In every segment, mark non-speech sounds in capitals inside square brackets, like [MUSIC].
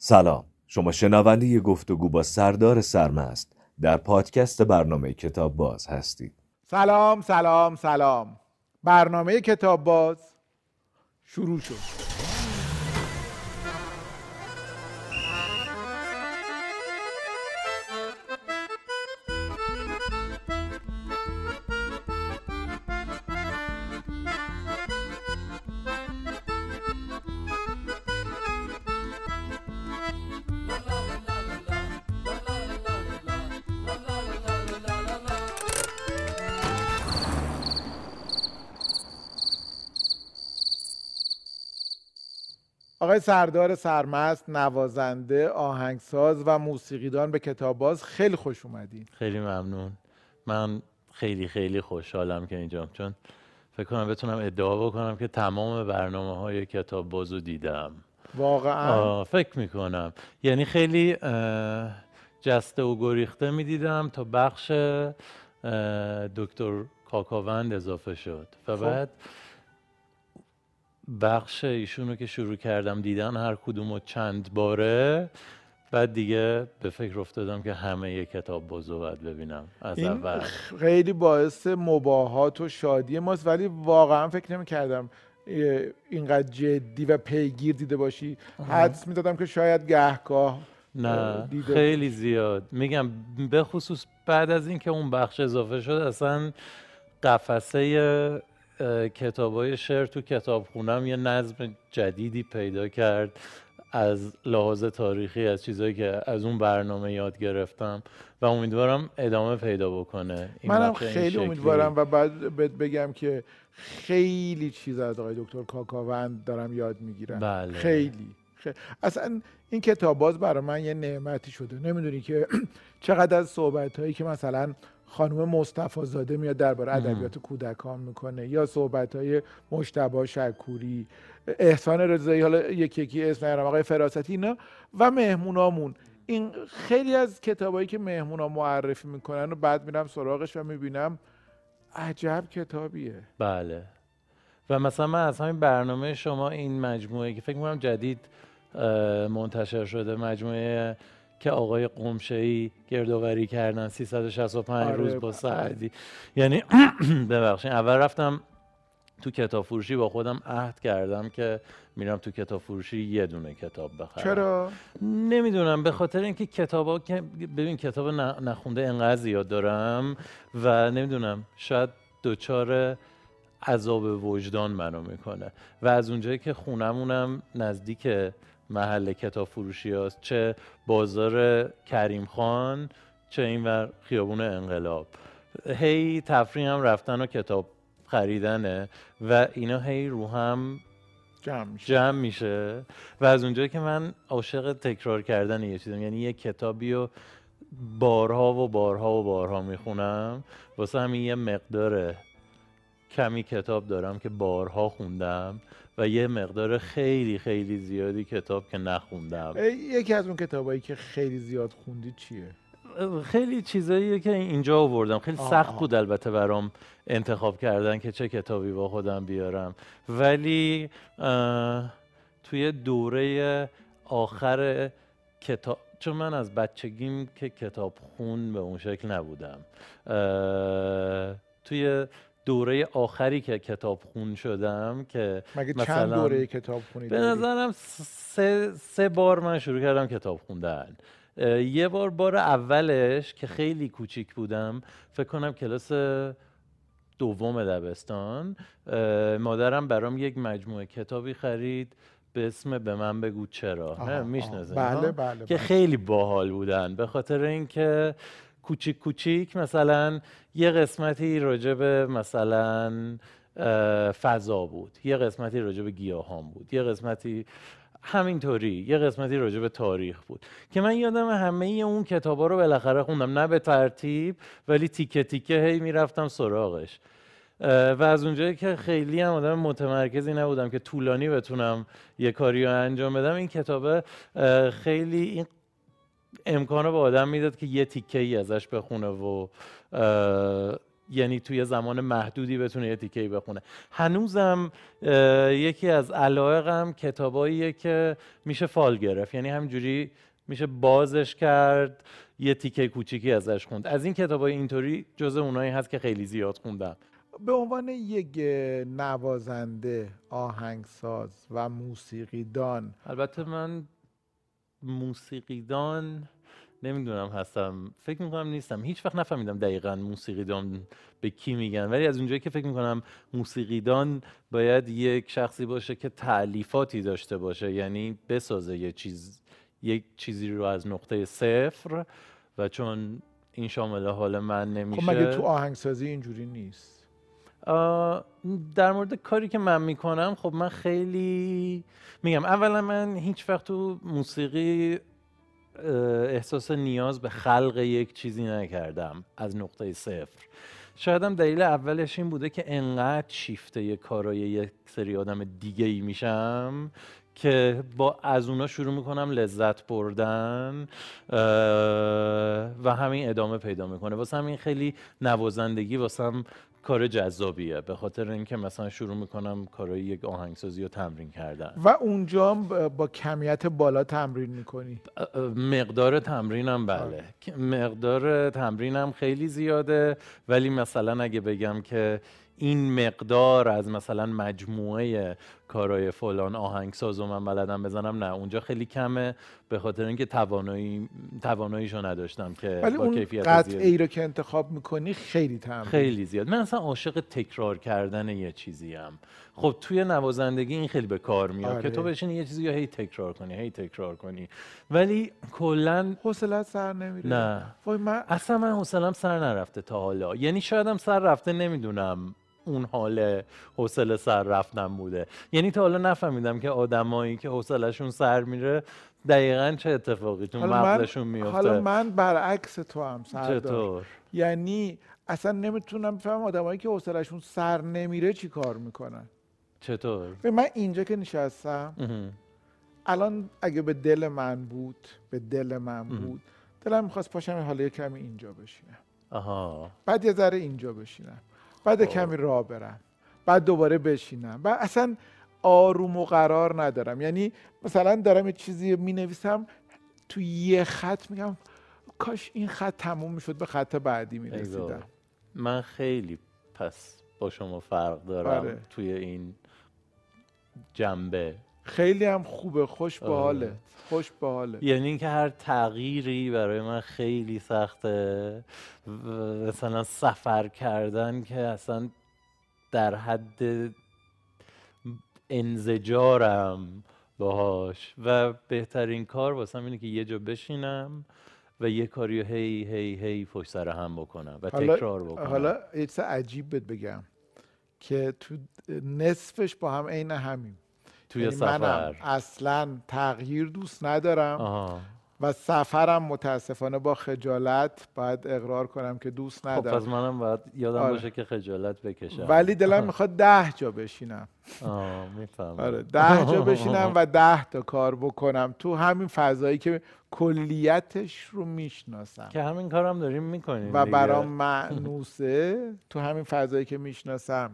سلام. شما شنونده گفتگو با سردار سرمست در پادکست برنامه کتاب باز هستید. سلام سلام سلام. برنامه کتاب باز شروع شد. سردار سرمست نوازنده آهنگساز و موسیقیدان به کتاب باز خیلی خوش اومدین. خیلی ممنون. من خیلی خیلی خوشحالم که اینجام چون فکر کنم بتونم ادعا بکنم که تمام برنامه های کتاب بازو دیدم. واقعا. فکر می‌کنم. یعنی خیلی جسته و گریخته می‌دیدم تا بخش دکتر کاکاوند اضافه شد. و خب. بخش ایشونو که شروع کردم دیدن هر کدومو چند باره بعد دیگه به فکر افتادم که همه یه کتاب بازو باید ببینم از این اول. خیلی باعث مباهات و شادی ماست ولی واقعا فکر نمی کردم اینقدر جدی و پیگیر دیده باشی. حدس می‌دادم که شاید گهگاه نه خیلی زیاد. میگم به خصوص بعد از اینکه اون بخش اضافه شد اصلا قفسه کتاب های شعر تو کتاب خونم یه نظم جدیدی پیدا کرد از لحاظ تاریخی از چیزهایی که از اون برنامه یاد گرفتم و امیدوارم ادامه پیدا بکنه منم خیلی امیدوارم و بعد بگم که خیلی چیز از آقای دکتر کاکاوند دارم یاد می‌گیرم بله. خیلی. خیلی اصلا این کتاب باز برای من یه نعمتی شده نمی‌دونی که [CLEARS THROAT] چقدر از صحبت هایی که مثلا خانم مصطفی زاده میاد درباره ادبیات کودکان می‌کنه یا صحبت های مشتبه شکوری احسان رضایی حالا یکی یکی اسم آقای فراستی اینا و مهمونامون. این خیلی از کتابایی که مهمونا معرفی می‌کنن و بعد میرم سراغش و می‌بینم عجب کتابیه. بله. و مثلا من از همین برنامه شما این مجموعه که فکر می‌کنم جدید منتشر شده مجموعه که آقای قمشه‌ای گردآوری کردن 365 آره روز با سعدی. یعنی [CLEARS THROAT] ببخشید اول رفتم تو کتاب فروشی با خودم عهد کردم که میرم تو کتاب فروشی یه دونه کتاب بخرم. چرا؟ نمی‌دونم به خاطر اینکه کتابا که ببین کتاب نخونده انقدر زیاد دارم و نمی‌دونم شاید دوچار عذاب وجدان منو می‌کنه. و از اونجایی که خونمونم نزدیک محل کتاب فروشی هست چه بازار کریم خان چه این ور خیابون انقلاب هی تفریح هم رفتن و کتاب خریدنه و اینا هی رو هم جمع میشه. جمع میشه و از اونجایی که من عاشق تکرار کردن یه چیزم یعنی یه کتابی رو بارها و بارها و بارها می‌خونم واسه همین یه مقدار کمی کتاب دارم که بارها خوندم و یه مقدار خیلی خیلی زیادی کتاب که نخوندم. یکی از اون کتابایی که خیلی زیاد خوندی چیه؟ خیلی چیزاییه که اینجا آوردم. خیلی سخت بود البته برام انتخاب کردن که چه کتابی با خودم بیارم. ولی توی دوره آخر کتاب چون من از بچگیم که کتاب خون به اون شکل نبودم. توی دوره آخری که کتاب خون شدم که مگه مثلا چند دوره کتاب خونی به نظرم سه, سه بار من شروع کردم کتاب خوندن. یه بار بار اولش که خیلی کوچیک بودم فکر کنم کلاس دوم دبستان مادرم برام یک مجموعه کتابی خرید به اسم به من بگو چرا. می‌شناسه بله بله که بله. خیلی باحال بودن. به خاطر اینکه کوچیک کوچیک مثلا یه قسمتی راجب مثلا فضا بود یه قسمتی راجب گیاهان بود یه قسمتی همینطوری یه قسمتی راجع به تاریخ بود. که من یادم همه اون کتابا رو بالاخره خوندم نه به ترتیب ولی تیکه تیکه هی می‌رفتم سراغش. و از اونجایی که خیلی هم آدم متمرکزی نبودم که طولانی بتونم یه کاری رو انجام بدم این کتابه خیلی این امکانو به آدم می‌داد که یه تیکه ای ازش بخونه و یعنی توی زمان محدودی بتونه یه تیکه بخونه. هنوزم یکی از علایقم کتاباییه که میشه فال گرفت. یعنی همجوری میشه بازش کرد یه تیکه کوچیکی ازش خوند. از این کتابای اینطوری جزء اونایی هست که خیلی زیاد خوندم به عنوان یک نوازنده آهنگساز و موسیقیدان. البته من موسیقیدان نمی‌دونم هستم فکر می‌کنم نیستم. هیچ وقت نفهمیدم دقیقا موسیقیدان به کی میگن. ولی از اونجایی که فکر می‌کنم موسیقیدان باید یک شخصی باشه که تعلیفاتی داشته باشه. یعنی بسازه یه چیز یک چیزی رو از نقطه صفر و چون این شامل حال من نمیشه خب مگه تو آهنگسازی اینجوری نیست؟ در مورد کاری که من می‌کنم خب من خیلی میگم اولا من هیچ وقت تو موسیقی احساس نیاز به خلق یک چیزی نکردم از نقطه صفر. شایدم دلیل اولش این بوده که انقدر شیفته کارای یک سری آدم دیگه ای میشم که با از اونا شروع می‌کنم لذت بردن و همین ادامه پیدا می‌کنه. واسه همین خیلی نوازندگی واسم کار جذابیه. به خاطر اینکه مثلا شروع می‌کنم کارهای یک آهنگسازی رو تمرین کردن. و اونجا با کمیت بالا تمرین می‌کنی. مقدار تمرینم بله. مقدار تمرینم خیلی زیاده. ولی مثلا اگه بگم که این مقدار از مثلا مجموعه کارهای فلان آهنگساز و من بلدم بزنم. نه اونجا خیلی کمه به خاطر اینکه توانایی تواناییشو نداشتم که ولی با اون کیفیت قطعی رو که انتخاب می‌کنی خیلی تمرین خیلی زیاد. من اصلا عاشق تکرار کردن یه چیزی هم خب توی نوازندگی این خیلی به کار میاد آره. که تو بشینی یه چیزی رو هی تکرار کنی هی تکرار کنی. ولی کلا حوصلت سر نمیره. نه. من... اصلا من حوصلم سر نرفته تا حالا. یعنی شایدم سر رفته نمی‌دونم. اون حال حوصله سر رفتن بوده. یعنی تا حالا نفهمیدم که آدمایی که حوصلهشون سر میره دقیقا چه اتفاقی تو مغزشون میفته. حالا من برعکس تو هم سردار چطور؟ یعنی اصلا نمی‌تونم بفهمم آدمایی که حوصلهشون سر نمیره چی کار می‌کنن. چطور؟ من اینجا که نشستم الان اگه به دل من بود به دل من بود دلم می‌خواست پاشم حالا کمی اینجا بشینم. آها. بعد یه ذره اینجا بشینم. بعد خب. کمی راه برم. بعد دوباره بشینم. و اصلا آروم و قرار ندارم. یعنی مثلا دارم یه چیزی می نویسم تو یه خط میگم کاش این خط تموم می‌شد به خط بعدی می رسیدم من خیلی پس با شما فرق دارم آره. توی این جنبه. خیلی هم خوبه. خوش به حاله خوش به حاله یعنی اینکه هر تغییری برای من خیلی سخته. مثلا سفر کردن که اصلا در حد انزجارم باهاش. و بهترین کار واسم اینه که یه جا بشینم و یه کاری هی هی هی پشت سر هم بکنم و تکرار بکنم. حالا یه عجیب بگم که تو نصفش با هم عین همیم. توی یعنی سفر. منم اصلا تغییر دوست ندارم و سفرم متاسفانه با خجالت باید اقرار کنم که دوست خب، ندارم. خب پس منم باید یادم آره. باشه که خجالت بکشم. ولی دلم [LAUGHS] می‌خواد ده جا بشینم. می‌فهمم. آره ده جا [LAUGHS] بشینم و ده تا کار بکنم. تو همین فضایی که کلیتش رو می‌شناسم. که همین کارم داریم می‌کنیم و برام [LAUGHS] معنوسه تو همین فضایی که می‌شناسم.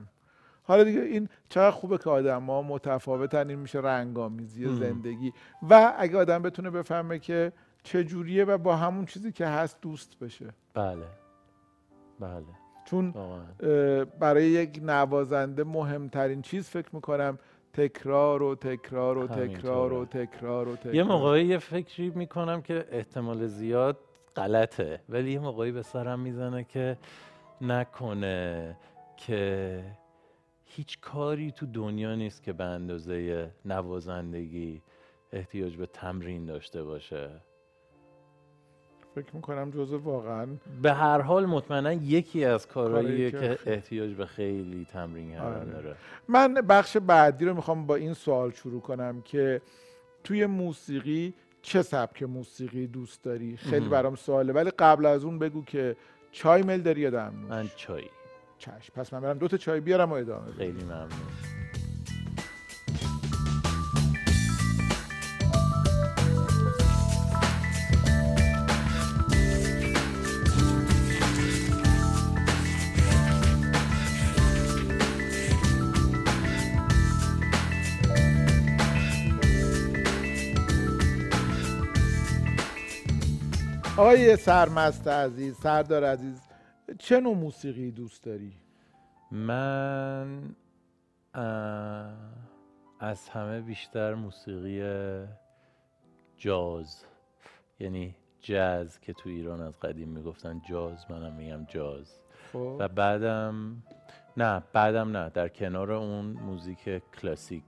حالا دیگه این چقدر خوبه که آدم ها متفاوتن این میشه رنگامیزی زندگی. و اگه آدم بتونه بفهمه که چجوریه و با همون چیزی که هست دوست بشه. بله. بله. چون برای یک نوازنده مهمترین چیز فکر می‌کنم تکرار و تکرار و تکرار و تکرار و تکرار. یه موقعی یه فکری می‌کنم که احتمال زیاد غلطه ولی یه موقعی به سرم می‌زنه که نکنه که هیچ کاری تو دنیا نیست که به اندازه نوازندگی احتیاج به تمرین داشته باشه. فکر می‌کنم جزء واقعا به هر حال مطمئنا یکی از کارهاییه که احتیاج به خیلی تمرین کردن آره. داره. من بخش بعدی رو می‌خوام با این سوال شروع کنم که توی موسیقی چه سبک موسیقی دوست داری؟ خیلی برام سواله ولی قبل از اون بگو که چای میل داری یا دمنوش من چای چشم پس من برم دو تا چای بیارم و ادامه بیارم. خیلی ممنون آقای سرمست عزیز سردار عزیز چه نوع موسیقی دوست داری؟ من از همه بیشتر موسیقی جاز. یعنی جاز که تو ایران از قدیم می‌گفتن جاز منم میگم جاز. خب. و بعدم نه بعدم نه در کنار اون موزیک کلاسیک.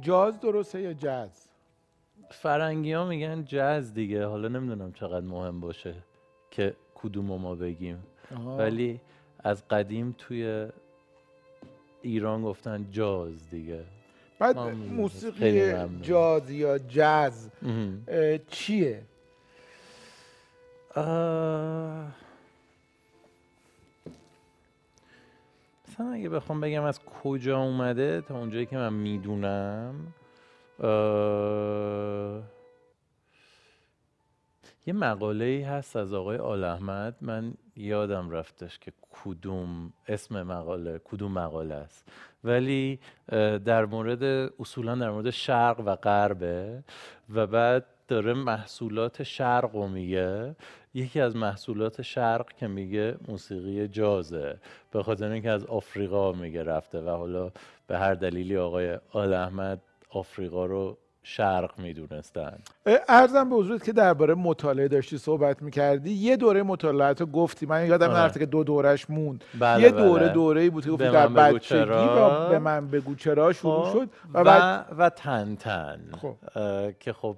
جاز درسته یا جاز؟ فرنگی ها میگن جاز دیگه. حالا نمی‌دونم چقدر مهم باشه که کدوم ما بگیم آها. ولی از قدیم توی ایران گفتن جاز دیگه بعد موسیقی. جاز یا جاز چیه آه. مثلا اگه بخوام بگم از کجا اومده تا اونجایی که من می‌دونم یه مقاله ای هست از آقای آل احمد. من یادم رفتش که کدوم اسم مقاله کدوم مقاله است. ولی در مورد اصولا در مورد شرق و غربه و بعد داره محصولات شرق رو میگه. یکی از محصولات شرق که میگه موسیقی جازه. به خاطر اینکه از آفریقا میگه رفته و حالا به هر دلیلی آقای آل احمد آفریقا رو شرق می‌دونستن ارزم به حضورت که درباره مطالعه داشتی صحبت می‌کردی یه دوره مطالعات رو گفتی من یادم آره. نرفته که دو دورش موند بله یه دوره بله. دوره ای بود که گفتی به در بچگی. و به من بگو چرا شروع خب، شد و, و بعد و تن تن خب. که خب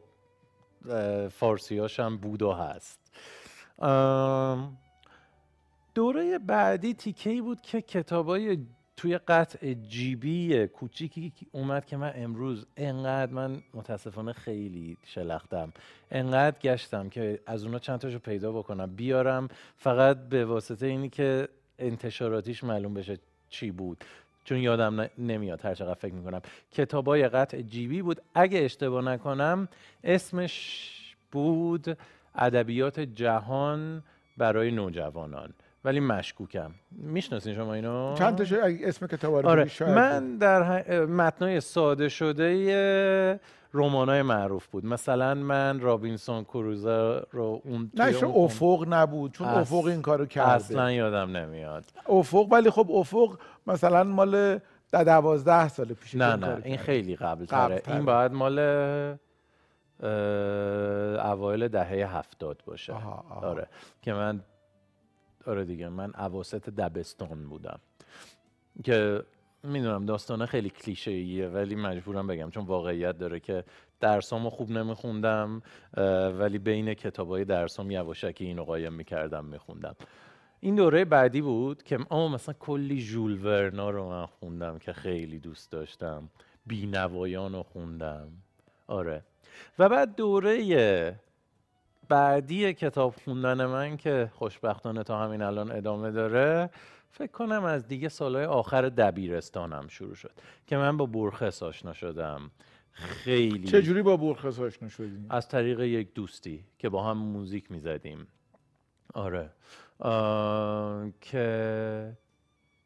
فارسی هم بود و هست دوره بعدی تیکه ای بود که کتابای توی قطع جیبی کوچیکی اومد که من امروز انقدر من متاسفانه خیلی شلختم. انقدر گشتم که از اونا چند تاشو پیدا بکنم بیارم. فقط به واسطه اینی که انتشاراتیش معلوم بشه چی بود. چون یادم نمیاد هر چقدر فکر می‌کنم. کتابای قطع جیبی بود. اگه اشتباه نکنم اسمش بود ادبیات جهان برای نوجوانان. ولی مشکوکم. می‌شناسین شما اینو؟ چند اگه اسم کتاب رو آره من در متنای ساده شده رمانای معروف بود. مثلا من رابینسون کروزه رو اون نه چون اون- افق نبود چون اص- افق این کارو کرده. اصلا یادم نمیاد. افق؟ ولی خب افق مثلا مال در دوازده سال پیش نه نه این کرده. خیلی قبل قبل تره تره. این باید مال اوایل دهه هفتاد باشه. آها، آها. آره که من آره دیگه من اواسط دبستان بودم. که می‌دونم داستانه خیلی کلیشه ایه ولی مجبورم بگم چون واقعیت داره که درسامو خوب نمیخوندم ولی بین کتابای درسام یواشکی اینو قایم می‌کردم میخوندم. این دوره بعدی بود که آه مثلا کلی ژول ورنا رو من خوندم که خیلی دوست داشتم. بینوایان رو خوندم. آره. و بعد دوره بعدی کتاب خوندن من که خوشبختانه تا همین الان ادامه داره فکر کنم از دیگه سالهای آخر دبیرستانم شروع شد که من با بورخس آشنا شدم. خیلی. چجوری با بورخس آشنا شدی؟ از طریق یک دوستی که با هم موزیک می‌زدیم. آره. آه، که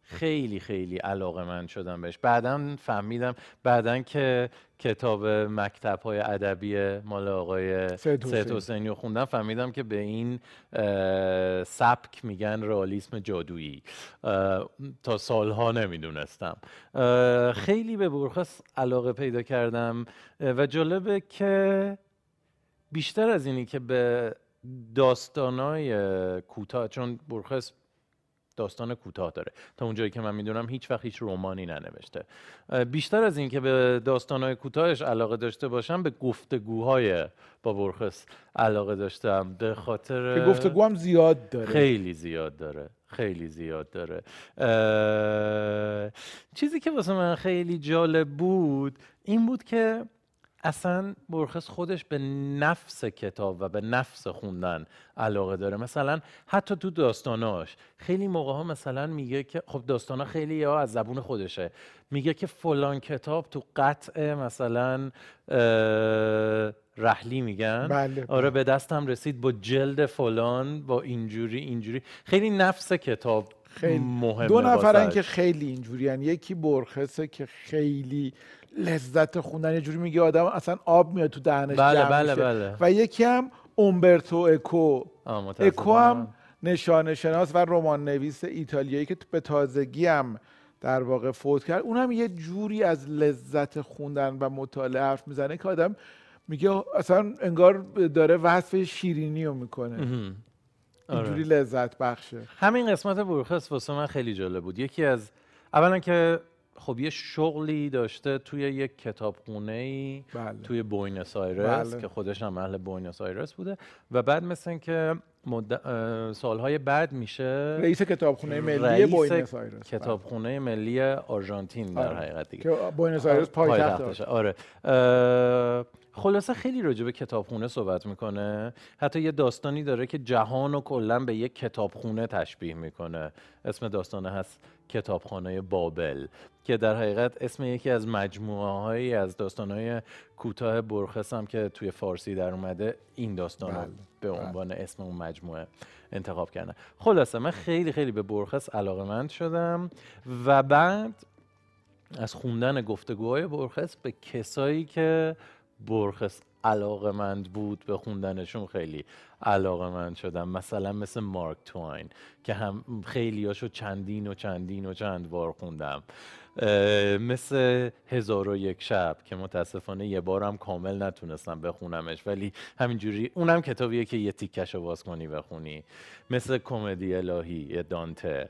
خیلی خیلی علاقه من شدم بهش. بعدا فهمیدم بعدا که کتاب مکتب های ادبی مال آقای سید حسین. سید حسینی. رو خوندم. فهمیدم که به این سبک میگن رئالیسم جادویی. تا سالها نمی‌دونستم. خیلی به بورخس علاقه پیدا کردم. و جالبه که بیشتر از اینی که به داستانای کوتاه چون بورخس داستان کوتاه داره. تا اونجایی که من می‌دونم هیچ وقت هیچ رومانی ننوشته. بیشتر از این که به داستانهای کوتاهش علاقه داشته باشم به گفتگوهای با بورخس علاقه داشتم. به خاطر که گفتگو هم زیاد داره. خیلی زیاد داره. خیلی زیاد داره. اه، چیزی که واسه من خیلی جالب بود این بود که اصلا برخص خودش به نفس کتاب و به نفس خوندن علاقه داره. مثلا حتی تو داستاناش خیلی موقع ها مثلا میگه که خب داستانا خیلی ها از زبون خودشه. میگه که فلان کتاب تو قطع مثلا رحلی میگن. بله. آره به دستم رسید با جلد فلان با اینجوری اینجوری. خیلی نفس کتاب خیلی مهمه دو نفرن. که خیلی اینجوری یکی برخصه که خیلی لذت خوندن یه جوری میگه آدم اصلا آب میاد تو دهنش بله بله. بله و یکی هم اومبرتو اکو. اکو هم نشانه شناس و رمان نویس ایتالیایی که به تازگی هم در واقع فوت کرد اون هم یه جوری از لذت خوندن و مطالعه حرف می‌زنه که آدم میگه اصلا انگار داره وصف شیرینی رو می‌کنه. اینجوری لذت بخشه همین قسمت بورخس واسه من خیلی جالب بود. یکی از اولا که خب یه شغلی داشته توی یک کتابخونه ای بله. توی بوینس آیرس بله. که خودش هم اهل بوینس آیرس بوده. و بعد مثل اینکه مد... سالهای بعد میشه رئیس کتابخونه ملی رئیس بوینس آیرس. کتابخونه ملی آرژانتین در آره. حقیقت دیگه. که بوینس آیرس پایتخت پایتختشه آره. اه، خلاصه خیلی راجع به کتابخونه صحبت می‌کنه. حتی یه داستانی داره که جهان رو کلا به یک کتابخونه تشبیه می‌کنه. اسم داستانه هست کتابخانه بابل که در حقیقت اسم یکی از مجموعه هایی از داستان های کوتاه برخس هم که توی فارسی در اومده این داستان رو بله، به بله. عنوان اسم اون مجموعه انتخاب کردن. خلاصه من خیلی خیلی به برخس علاقه شدم و بعد از خوندن گفتگوهای برخس به کسایی که برخس علاقه مند بود به خوندنشون خیلی علاقه مند شدم. مثلا مثل مارک توین که هم خیلی هاشو چندین و چندین و چند بار خوندم. مثل هزار و یک شب که متاسفانه یه بارم کامل نتونستم بخونمش ولی همینجوری اونم کتابیه که یه تیکش رو باز کنی بخونی. مثل کمدی الهی یه دانته.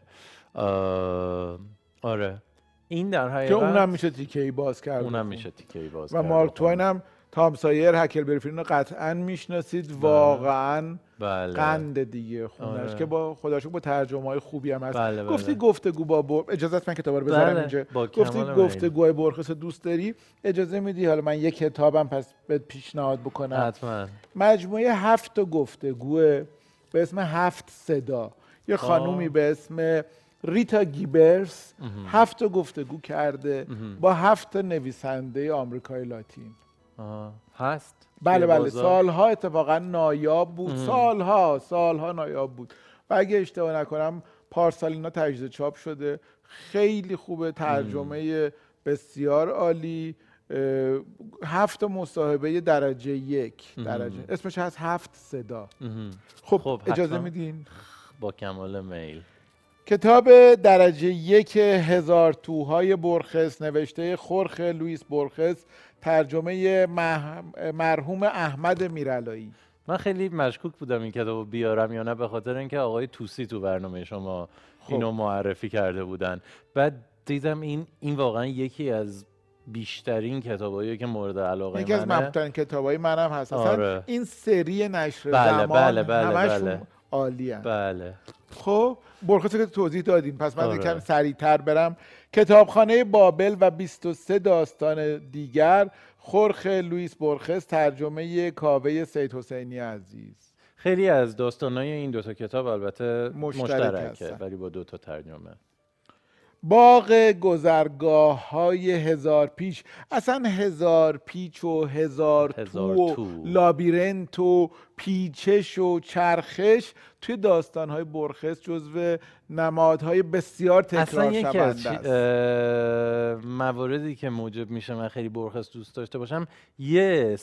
آره. این در که حقیقت اونم میشه تیکه باز کرد. اونم میشه تیکه باز و مارک. توین هم تام سایر هکل فرین رو قطعا می‌شناسید. واقعا بله. قند دیگه خونش آره. که با خداشو با ترجمه های خوبی هم هست. بله، بله. گفتی گفتگو با بر... اجازه است من کتاب رو بذارم بله، اینجا. گفتی. گفتگوهای برخص دوست داری؟ اجازه میدی؟ حالا من یک کتابم پس بهت پیشنهاد بکنم. حتما. مجموعه هفت تا گفتگوه به اسم هفت صدا. یه خانومی به اسم ریتا گیبرس هفت گفتگو کرده با هفت نویسنده آمریکای لاتین. آه، هست. بله بله. بازار؟ سالها اتفاقا نایاب بود. سالها سالها نایاب بود. و اگه اشتباه نکنم پارسال اینا تجدید چاپ شده. خیلی خوبه. ترجمه بسیار عالی. هفت مصاحبه درجه یک. درجه. اسمش هست هفت صدا. خب, خب، اجازه. میدین؟ با کمال میل. کتاب درجه یک هزار توهای برخس نوشته خورخ لوئیس برخس ترجمه مح- مرحوم احمد میرالایی من خیلی مشکوک بودم این کتاب رو بیارم یا نه به خاطر اینکه آقای توسی تو برنامه شما خب. اینو معرفی کرده بودن بعد دیدم این این واقعا یکی از بیشترین کتابایی که مورد علاقه یکی از منه محبوبترین کتابای منم هست آره. این سری نشر بله، زمان بله، بله، همشون بله. عالی بله خب؟ برخص که توضیح دادیم پس من آره. کم سریعتر برم. کتابخانه بابل و 23 داستان دیگر. خورخ لوئیس برخس ترجمه کاوه سید حسینی عزیز. خیلی از داستانای این دوتا کتاب البته مشترک مشترکه. ولی با دوتا ترجمه. باغ گذرگاه های هزار پیش. اصلا هزار پیچ و هزار, هزار تو, و تو. لابیرنت و پیچش و چرخش توی داستان های برخص جزو نمادهای بسیار اصلا تکرار یکی از شونده چی- است. اه، مواردی که موجب میشه من خیلی برخص دوست داشته باشم یه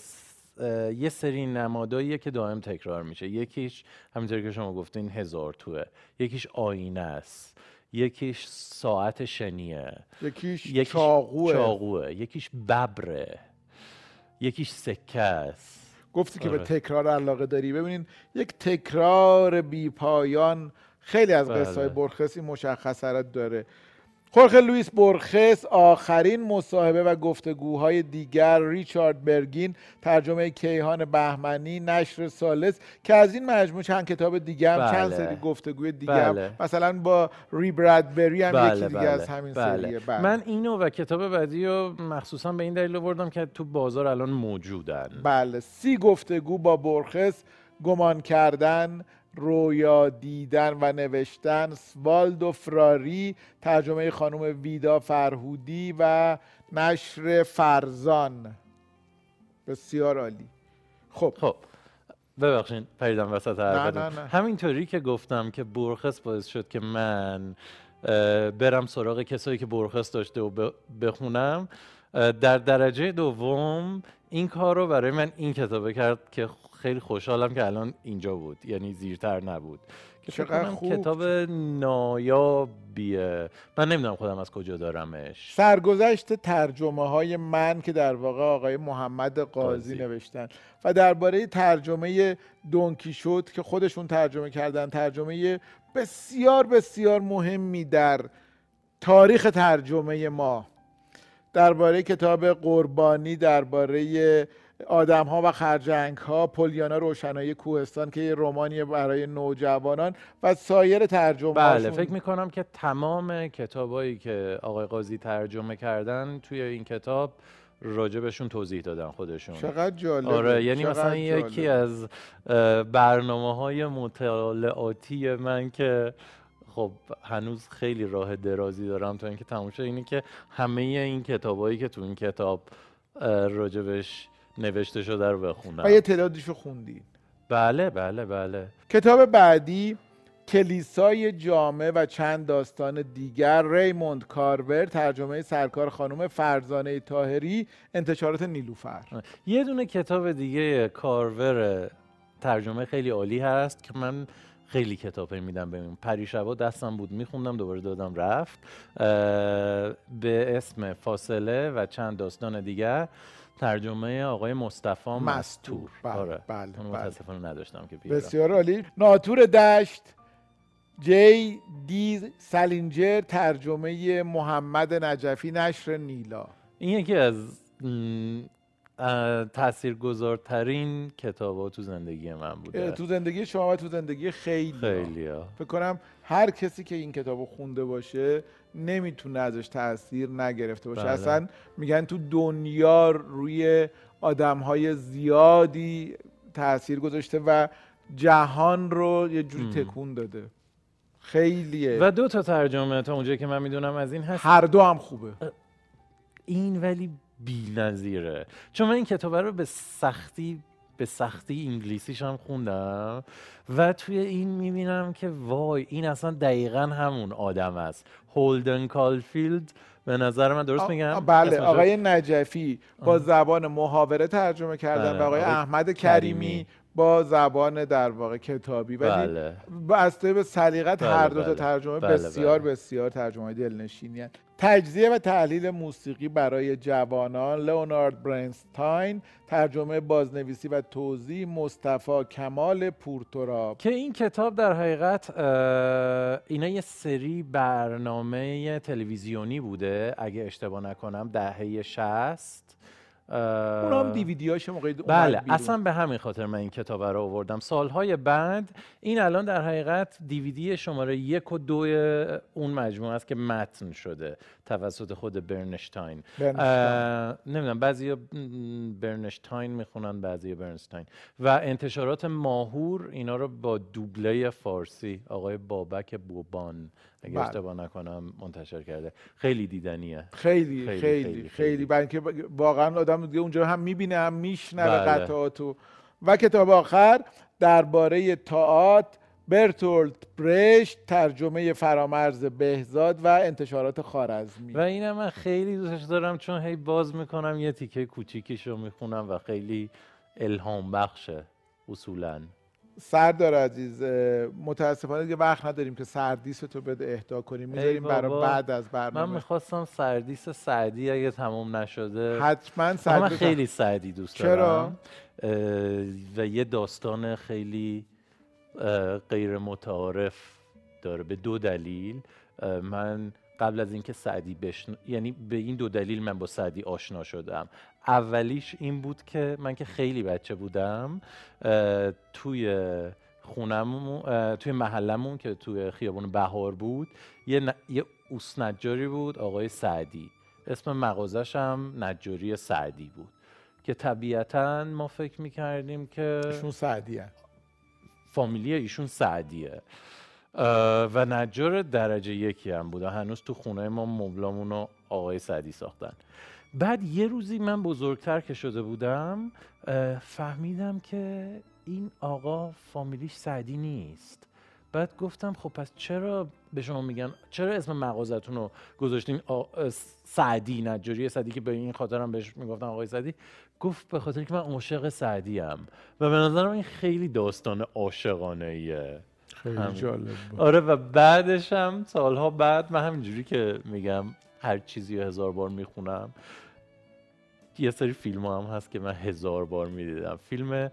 یه سری نماداییه که دائم تکرار میشه. یکیش همینطور که شما گفتین هزار توه. یکیش آینه است. یکیش ساعت شنیه. یکیش, یکیش چاقوه. چاقوه. یکیش ببره. یکیش سکه است گفتی که به آره. تکرار علاقه داری. ببینین یک تکرار بی پایان خیلی از بله. قصه های برخص این مشخصات داره. خورخ لوئیس برخس آخرین مصاحبه و گفتگوهای دیگر ریچارد برگین ترجمه کیهان بهمنی نشر سالس که از این مجموعه چند کتاب دیگه هم چند بله. سری گفتگوی دیگه هم بله. مثلا با ری برادبری هم یکی بله دیگه بله از همین بله. سریه بله. من اینو و کتاب بعدی رو مخصوصا به این دلیل آوردم که تو بازار الان موجودن بله سی گفتگو با برخس گمان کردن رویا دیدن و نوشتن سوالدو فراری ترجمه خانم ویدا فرهودی و نشر فرزان. بسیار عالی. خب. خب. ببخشید پریدم وسط نه. همینطوری که گفتم که برخص باعث شد که من برم سراغ کسایی که برخص داشته و بخونم در درجه دوم این کار رو برای من این کتابه کرد که خیلی خوشحالم که الان اینجا بود. یعنی زیرتر نبود. که چقدر خوب. کتاب نایابیه. من نمی‌دونم خودم از کجا دارمش. سرگذشت ترجمه های من که در واقع آقای محمد قاضی قاضی. نوشتن و درباره ترجمه دونکی شد که خودشون ترجمه کردن ترجمه بسیار بسیار مهمی در تاریخ ترجمه ما. درباره کتاب قربانی درباره آدم ها و خرجنگ ها پلیانا روشنایی کوهستان که یه رمانیه برای نوجوانان و سایر ترجمه بله فکر می‌کنم که تمام کتابایی که آقای قاضی ترجمه کردن توی این کتاب راجبشون توضیح دادن خودشون. چقدر جالب آره یعنی مثلا یکی از برنامه های مطالعاتی من که خب هنوز خیلی راه درازی دارم تا اینکه تموم شه اینه که همه این کتابایی که تو این کتاب راجبش نوشته شده رو و یه بخونم تعدادیشو خوندی بله بله بله. کتاب بعدی کلیسای جامع و چند داستان دیگر ریموند کارور ترجمه سرکار خانم فرزانه تاهری انتشارات نیلوفر. یه دونه کتاب دیگه کارور ترجمه خیلی عالی هست که من خیلی کتاب میدم ببین پریشبا دستم بود میخوندم دوباره دادم رفت. به اسم فاصله و چند داستان دیگر. ترجمه آقای مصطفی مستور. بله، آره. بله، بله. متاسفانه نداشتم که بیارم بسیار عالی. ناتور دشت جی دی سالینجر ترجمه محمد نجفی نشر نیلا. این یکی از تاثیرگذارترین کتابا تو زندگی من بوده. تو زندگی شما و تو زندگی خیلی خیلی ها. فکر کنم هر کسی که این کتابو خونده باشه نمی‌تونه ازش تاثیر نگرفته باشه. بله. اصلا میگن تو دنیا روی آدمهای زیادی تاثیر گذاشته و جهان رو یه جوری. تکون داده. خیلیه. و دو تا ترجمه تا اونجایی که من می‌دونم از این هست. هر دو هم خوبه. این ولی بی‌نظیره چون من این کتاب رو به سختی به سختی انگلیسیش هم خوندم و توی این می‌بینم که وای این اصلا دقیقا همون آدم است هولدن کالفیلد به نظر من درست میگم بله؟ آقای نجفی با. زبان محاوره ترجمه کردن بله، و آقای احمد کریمی. با زبان در واقع کتابی ولی بله بسته به سلیقت بله، هر دو تا بله. ترجمه بله، بسیار بله. بسیار ترجمه دلنشینی هست. تجزیه و تحلیل موسیقی برای جوانان لئونارد برنستاین ترجمه بازنویسی و توضیح مصطفی کمال پورتراب که این کتاب در حقیقت اینا یه سری برنامه تلویزیونی بوده اگه اشتباه نکنم دهه شست اون هم دیویدیاش موقعی اومد بله بیرون. اصلا به همین خاطر من این کتاب رو آوردم سالهای بعد این الان در حقیقت دیویدی شماره یک و دو اون مجموعه است که متن شده توسط خود برنشتاین برنشتاین. نمی‌دونم بعضی برنشتاین می‌خونن بعضی برنستاین و انتشارات ماهور اینا رو با دوبله فارسی آقای بابک بوبان اگه بله. اشتباه نکنم منتشر کرده خیلی دیدنیه خیلی خیلی، خیلی خیلی، خیلی, خیلی. برای اینکه واقعا آدم دیگه اونجا هم می‌بینه هم میشنوه بله. قطعاتو و کتاب آخر درباره تئاتر برتولت برشت ترجمه فرامرز بهزاد و انتشارات خارزمی و اینم من خیلی دوستش دارم چون هی باز می‌کنم یه تیکه کوچیکیش رو می‌خونم و خیلی الهام بخشه اصولا سردار عزیز متاسفانه دیگه وقت نداریم که سردیس تو بده اهدا کنیم. می‌ذاریم برای. بعد از من برنامه می‌خواستم سردیس سعدی اگه تموم نشده. حتما آخه من خیلی سعدی دوست چرا؟ دارم اه، و یه داستان خیلی غیر متعارف داره. به دو دلیل. من قبل از اینکه سعدی بشن... یعنی به این دو دلیل من با سعدی آشنا شدم. اولیش این بود که من که خیلی بچه بودم توی خونمون توی محلمون که توی خیابون بهار بود یه, ن... یه اوس نجاری بود آقای سعدی. اسم مغازش هم نجاری سعدی بود. که طبیعتا ما فکر می‌کردیم که ایشون سعدی هست. فامیلی ایشون سعدیه. و نجار درجه یکی هم بود هنوز تو خونه ما مبلامون رو آقای سعدی ساختن. بعد یه روزی من بزرگتر که شده بودم فهمیدم که این آقا فامیلیش سعدی نیست. بعد گفتم خب پس چرا به شما میگن چرا اسم مغازتون رو گذاشتین سعدی نجاری؟ سعدی که به این خاطرم بهش می‌گفتم آقای سعدی. گفت به خاطر که من عاشق سعدی ام و به نظرم این خیلی داستان عاشقانه ایه خیلی جالب آره و بعدش هم سالها بعد من همینجوری که میگم هر چیزی رو هزار بار می‌خونم. یه سری فیلم هم هست که من هزار بار می‌دیدم. فیلم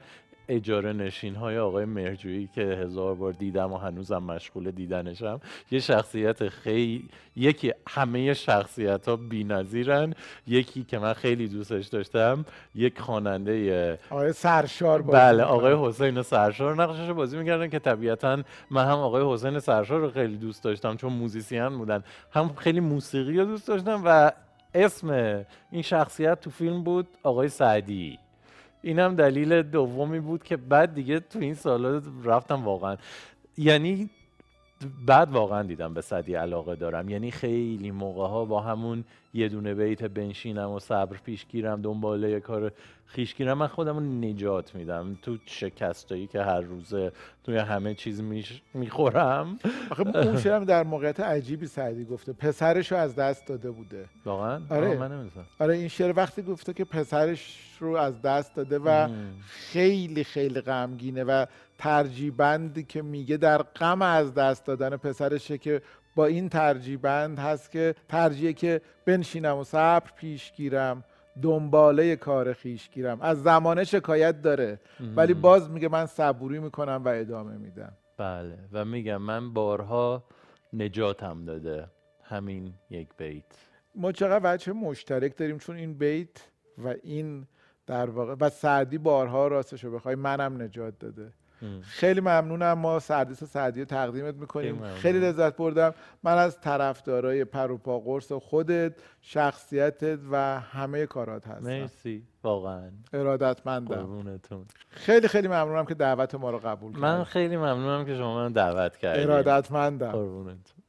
اجاره نشین های آقای مهرجویی که هزار بار دیدم و هنوزم مشغول دیدنشم یه شخصیت خیلی یکی همه شخصیت ها بی نظیرن. یکی که من خیلی دوستش داشتم یک خواننده آقای سرشار بله آقای حسین سرشار نقشش بازی می‌کردن که طبیعتا من هم آقای حسین سرشار رو خیلی دوست داشتم چون موزیسین بودن هم خیلی موسیقی رو دوست داشتم و اسم این شخصیت تو فیلم بود آقای سعدی اینم دلیل دومی بود که بعد دیگه تو این سالا رفتم واقعا. یعنی بعد واقعا دیدم به صدی علاقه دارم. یعنی خیلی موقع ها با همون یه دونه بیت بنشینم و صبر پیش گیرم دنباله کار خیش گیرم. من خودم نجات میدم. تو شکستایی که هر روزه توی همه چیز می‌خورم. آخه اون شعرم در موقعیت عجیبی سعدی گفته. پسرش رو از دست داده بوده. واقعا؟ آره. من آره این شعر وقتی گفته که پسرش رو از دست داده و خیلی خیلی غمگینه و ترجیبندی که میگه در غم از دست دادن پسرشه که با این ترجیبند هست که ترجیه که بنشینم و صبر پیش گیرم دنباله کار خیش گیرم. از زمانه شکایت داره. ولی باز میگه من صبوری می‌کنم و ادامه میدم. بله. و میگم من بارها نجاتم داده. همین یک بیت. ما چقدر وجه مشترک داریم چون این بیت و این در واقع و سعدی بارها راستشو بخوای منم نجات داده. خیلی ممنونم. ما سردیس سعدی رو تقدیمت می‌کنیم. خیلی, لذت بردم. من از طرفدارای پروپا قرص خودت شخصیتت و همه کارات هستم. مرسی. واقعا. ارادتمندم. خیلی خیلی ممنونم که دعوت ما رو قبول کردید من خیلی ممنونم که شما من دعوت کردید ارادتمندم. قربونتون.